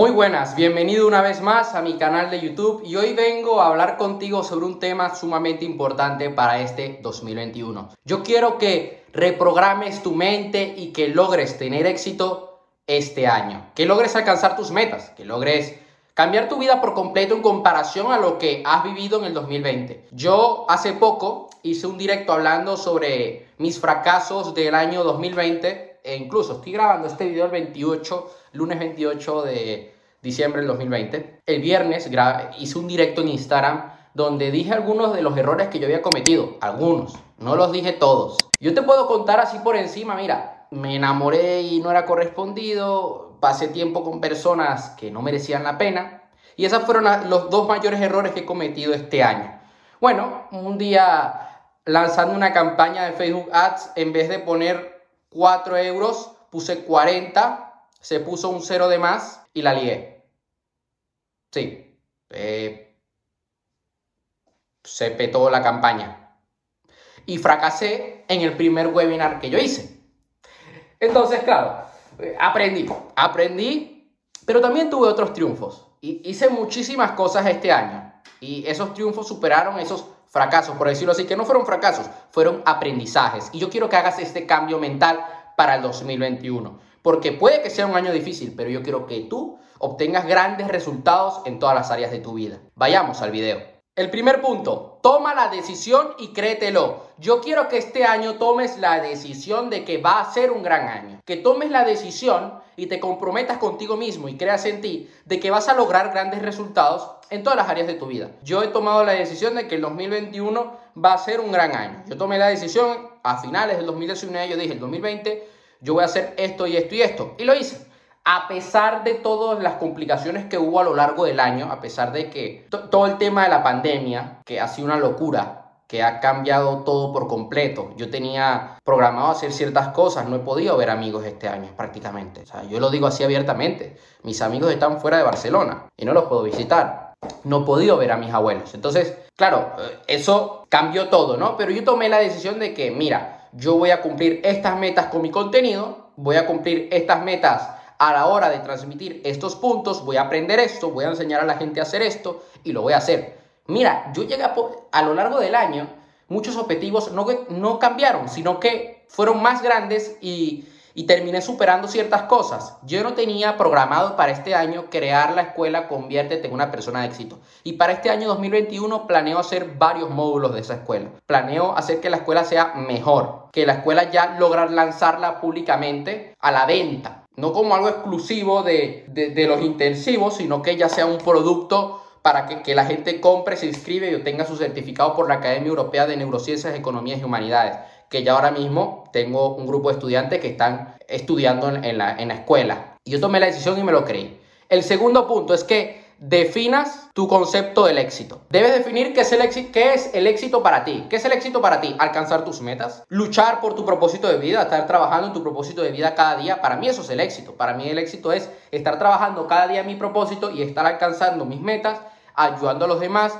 Muy buenas, bienvenido una vez más a mi canal de YouTube y hoy vengo a hablar contigo sobre un tema sumamente importante para este 2021. Yo quiero que reprogrames tu mente y que logres tener éxito este año, que logres alcanzar tus metas, que logres cambiar tu vida por completo en comparación a lo que has vivido en el 2020. Yo hace poco hice un directo hablando sobre mis fracasos del año 2020 e incluso estoy grabando este video el 28, lunes 28 de diciembre del 2020. El viernes hice un directo en Instagram donde dije algunos de los errores que yo había cometido. Algunos, no los dije todos. Yo te puedo contar así por encima, mira, me enamoré y no era correspondido, pasé tiempo con personas que no merecían la pena. Y esos fueron los dos mayores errores que he cometido este año. Bueno, un día lanzando una campaña de Facebook Ads, en vez de poner 4 euros, puse 40, se puso un cero de más y la lié. Sí, eh, se petó la campaña. Y fracasé en el primer webinar que yo hice. Entonces, claro, aprendí, aprendí, pero también tuve otros triunfos. Hice muchísimas cosas este año. Y esos triunfos superaron esos fracasos, por decirlo así, que no fueron fracasos, fueron aprendizajes. Y yo quiero que hagas este cambio mental para el 2021. Porque puede que sea un año difícil, pero yo quiero que tú obtengas grandes resultados en todas las áreas de tu vida. Vayamos al video. El primer punto, toma la decisión y créetelo. Yo quiero que este año tomes la decisión de que va a ser un gran año. Que tomes la decisión y te comprometas contigo mismo y creas en ti de que vas a lograr grandes resultados en todas las áreas de tu vida. Yo he tomado la decisión de que el 2021 va a ser un gran año. Yo tomé la decisión a finales del 2019, yo dije, el 2020 yo voy a hacer esto y esto y esto. Y lo hice. A pesar de todas las complicaciones que hubo a lo largo del año, a pesar de que todo el tema de la pandemia, que ha sido una locura, que ha cambiado todo por completo. Yo tenía programado hacer ciertas cosas, no he podido ver amigos este año prácticamente. O sea, yo lo digo así abiertamente. Mis amigos están fuera de Barcelona y no los puedo visitar no he podido ver a mis abuelos. Entonces, claro, eh, eso cambió todo, ¿no? Pero yo tomé la decisión de que, mira, yo voy a cumplir estas metas con mi contenido, voy a cumplir estas metas a la hora de transmitir estos puntos, voy a aprender esto, voy a enseñar a la gente a hacer esto y lo voy a hacer. Mira, yo llegué a, a lo largo del año, muchos objetivos no, no cambiaron, sino que fueron más grandes y terminé superando ciertas cosas. Yo no tenía programado para este año crear la escuela Conviértete en una persona de éxito. Y para este año 2021 planeo hacer varios módulos de esa escuela. Planeo hacer que la escuela sea mejor, que la escuela ya lograr lanzarla públicamente a la venta. No como algo exclusivo de, de, los intensivos, sino que ya sea un producto para que, que, la gente compre, se inscribe y obtenga su certificado por la Academia Europea de Neurociencias, Economías y Humanidades que ya ahora mismo tengo un grupo de estudiantes que están estudiando en, la, en la escuela. Y yo tomé la decisión y me lo creí. El segundo punto es que definas tu concepto del éxito. Debes definir qué es, el éxito, qué es el éxito para ti. ¿Qué es el éxito para ti? Alcanzar tus metas, luchar por tu propósito de vida, estar trabajando en tu propósito de vida cada día. Para mí eso es el éxito. Para mí el éxito es estar trabajando cada día en mi propósito y estar alcanzando mis metas, ayudando a los demás,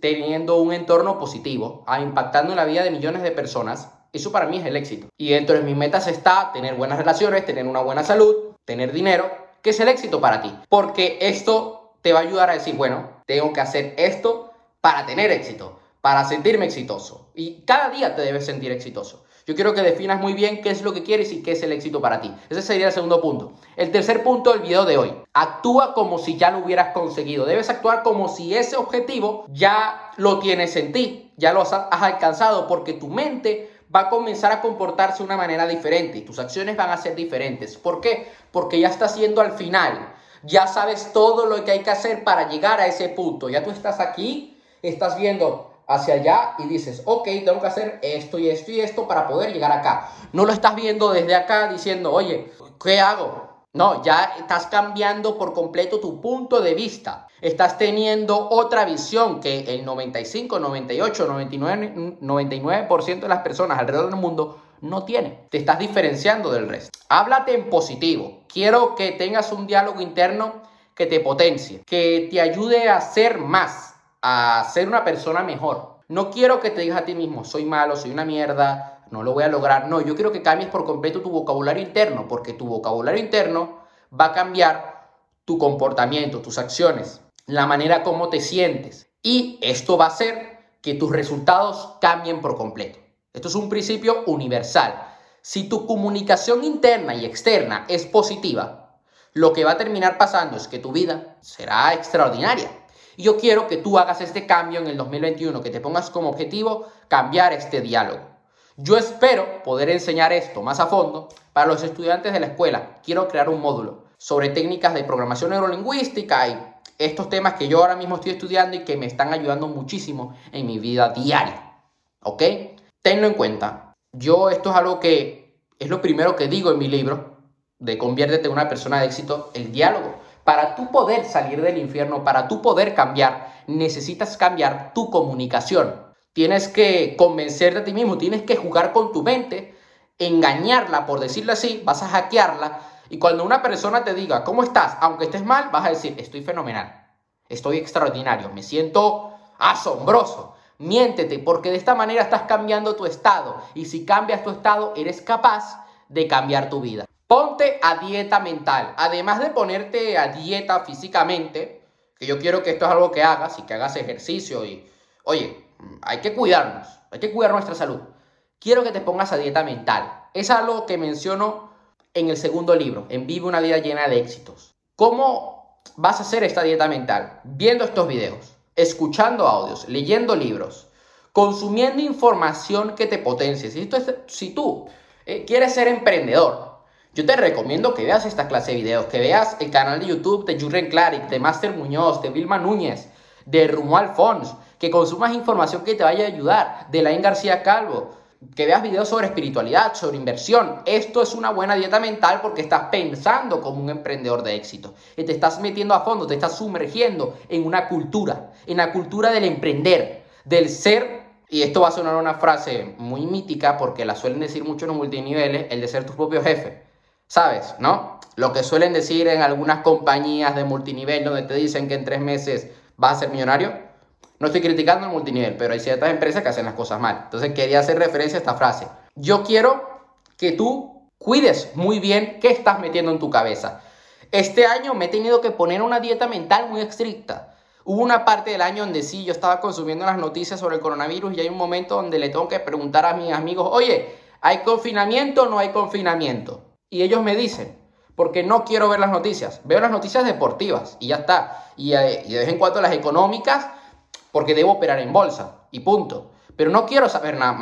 teniendo un entorno positivo, impactando en la vida de millones de personas eso para mí es el éxito. Y dentro de mis metas está tener buenas relaciones, tener una buena salud, tener dinero, que es el éxito para ti. Porque esto te va a ayudar a decir, bueno, tengo que hacer esto para tener éxito, para sentirme exitoso. Y cada día te debes sentir exitoso. Yo quiero que definas muy bien qué es lo que quieres y qué es el éxito para ti. Ese sería el segundo punto. El tercer punto del video de hoy. Actúa como si ya lo hubieras conseguido. Debes actuar como si ese objetivo ya lo tienes en ti, ya lo has alcanzado, porque tu mente va a comenzar a comportarse de una manera diferente y tus acciones van a ser diferentes. ¿Por qué? Porque ya estás yendo al final. Ya sabes todo lo que hay que hacer para llegar a ese punto. Ya tú estás aquí, estás viendo hacia allá y dices, ok, tengo que hacer esto y esto y esto para poder llegar acá. No lo estás viendo desde acá diciendo, oye, ¿qué hago? No, ya estás cambiando por completo tu punto de vista. Estás teniendo otra visión que el 95, 98, 99, 99% de las personas alrededor del mundo no tiene. Te estás diferenciando del resto. Háblate en positivo. Quiero que tengas un diálogo interno que te potencie, que te ayude a ser más, a ser una persona mejor. No quiero que te digas a ti mismo, soy malo, soy una mierda, no lo voy a lograr. No, yo quiero que cambies por completo tu vocabulario interno, porque tu vocabulario interno va a cambiar tu comportamiento, tus acciones, la manera como te sientes. Y esto va a hacer que tus resultados cambien por completo. Esto es un principio universal. Si tu comunicación interna y externa es positiva, lo que va a terminar pasando es que tu vida será extraordinaria. Yo quiero que tú hagas este cambio en el 2021, que te pongas como objetivo cambiar este diálogo. Yo espero poder enseñar esto más a fondo para los estudiantes de la escuela. Quiero crear un módulo sobre técnicas de programación neurolingüística y estos temas que yo ahora mismo estoy estudiando y que me están ayudando muchísimo en mi vida diaria. ¿Ok? Tenlo en cuenta. Yo esto es algo que es lo primero que digo en mi libro de Conviértete en una persona de éxito, el diálogo. Para tú poder salir del infierno, para tú poder cambiar, necesitas cambiar tu comunicación. Tienes que convencerte a ti mismo, tienes que jugar con tu mente, engañarla, por decirlo así, vas a hackearla. Y cuando una persona te diga, ¿cómo estás? Aunque estés mal, vas a decir, estoy fenomenal, estoy extraordinario, me siento asombroso. Miéntete, porque de esta manera estás cambiando tu estado. Y si cambias tu estado, eres capaz de cambiar tu vida. Ponte a dieta mental. Además de ponerte a dieta físicamente, que yo quiero que esto es algo que hagas y que hagas ejercicio y, oye, hay que cuidarnos, hay que cuidar nuestra salud. Quiero que te pongas a dieta mental. Es algo que menciono en el segundo libro, en Vive una vida llena de éxitos. ¿Cómo vas a hacer esta dieta mental? Viendo estos videos escuchando audios, leyendo libros, consumiendo información que te potencie. Si, si tú eh, quieres ser emprendedor, yo te recomiendo que veas esta clase de videos, que veas el canal de YouTube de Jurgen Claric, de Master Muñoz, de Vilma Núñez, de Romuald Fons, que consumas información que te vaya a ayudar, de Lain García Calvo, que veas videos sobre espiritualidad, sobre inversión. Esto es una buena dieta mental porque estás pensando como un emprendedor de éxito. Y te estás metiendo a fondo, te estás sumergiendo en una cultura, en la cultura del emprender, del ser. Y esto va a sonar una frase muy mítica porque la suelen decir mucho en los multiniveles, el de ser tu propio jefe. ¿Sabes? ¿No? Lo que suelen decir en algunas compañías de multinivel donde te dicen que en tres meses vas a ser millonario no estoy criticando el multinivel, pero hay ciertas empresas que hacen las cosas mal. Entonces quería hacer referencia a esta frase. Yo quiero que tú cuides muy bien qué estás metiendo en tu cabeza. Este año me he tenido que poner una dieta mental muy estricta. Hubo una parte del año donde sí, yo estaba consumiendo las noticias sobre el coronavirus y hay un momento donde le tengo que preguntar a mis amigos, oye, ¿hay confinamiento o no hay confinamiento? Y ellos me dicen, porque no quiero ver las noticias, veo las noticias deportivas y ya está. Y, eh, y de vez en cuando las económicas porque debo operar en bolsa y punto. Pero no quiero saber nada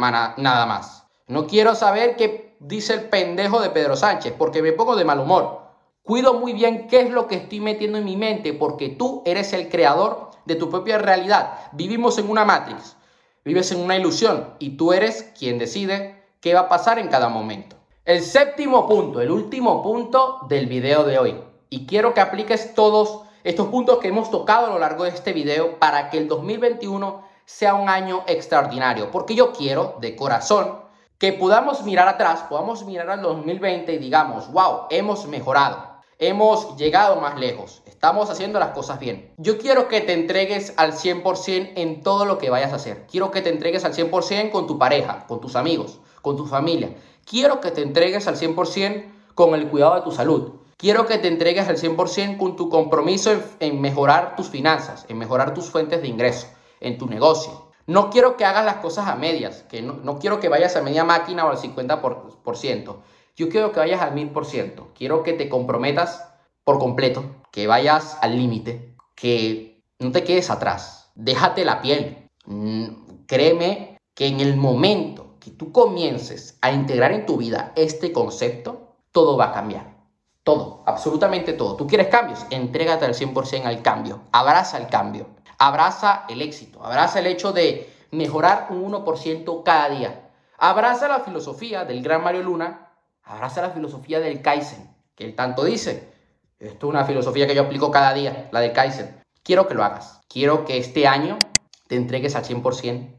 más. No quiero saber qué dice el pendejo de Pedro Sánchez porque me pongo de mal humor. Cuido muy bien qué es lo que estoy metiendo en mi mente porque tú eres el creador de tu propia realidad. Vivimos en una matrix, vives en una ilusión y tú eres quien decide qué va a pasar en cada momento. El séptimo punto, el último punto del video de hoy. Y quiero que apliques todos estos puntos que hemos tocado a lo largo de este video para que el 2021 sea un año extraordinario. Porque yo quiero, de corazón, que podamos mirar atrás, podamos mirar al 2020 y digamos, wow, hemos mejorado, hemos llegado más lejos, estamos haciendo las cosas bien. Yo quiero que te entregues al 100% en todo lo que vayas a hacer. Quiero que te entregues al 100% con tu pareja, con tus amigos, con tu familia. Quiero que te entregues al 100% con el cuidado de tu salud. Quiero que te entregues al 100% con tu compromiso en, mejorar tus finanzas, en mejorar tus fuentes de ingreso, en tu negocio. No quiero que hagas las cosas a medias, que no, quiero que vayas a media máquina o al 50%. Yo quiero que vayas al 1000%. Quiero que te comprometas por completo, que vayas al límite, que no te quedes atrás. Déjate la piel. Mm, créeme que en el momento que tú comiences a integrar en tu vida este concepto, todo va a cambiar. Todo, absolutamente todo. ¿Tú quieres cambios? Entrégate al 100% al cambio. Abraza el cambio. Abraza el éxito. Abraza el hecho de mejorar un 1% cada día. Abraza la filosofía del gran Mario Luna. Abraza la filosofía del Kaizen, que él tanto dice. Esto es una filosofía que yo aplico cada día, la del Kaizen. Quiero que lo hagas. Quiero que este año te entregues al 100%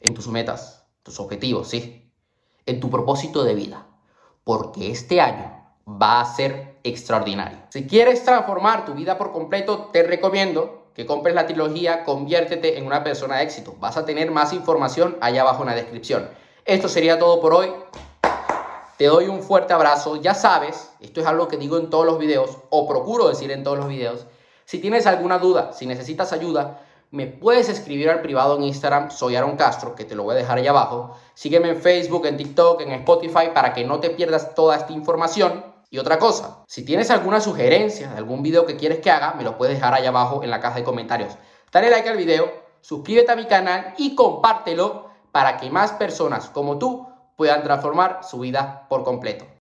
en tus metas, tus objetivos, sí. En tu propósito de vida. Porque este año va a ser extraordinario. Si quieres transformar tu vida por completo, te recomiendo que compres la trilogía Conviértete en una persona de éxito. Vas a tener más información allá abajo en la descripción. Esto sería todo por hoy. te doy un fuerte abrazo. Ya sabes, esto es algo que digo en todos los videos, o procuro decir en todos los videos. Si tienes alguna duda, si necesitas ayuda, me puedes escribir al privado en Instagram, soy Aaron Castro, que te lo voy a dejar ahí abajo. Sígueme en Facebook, en TikTok, en Spotify, para que no te pierdas toda esta información. Y otra cosa, si tienes alguna sugerencia de algún video que quieres que haga, me lo puedes dejar ahí abajo en la caja de comentarios. Dale like al video, suscríbete a mi canal y compártelo para que más personas como tú puedan transformar su vida por completo.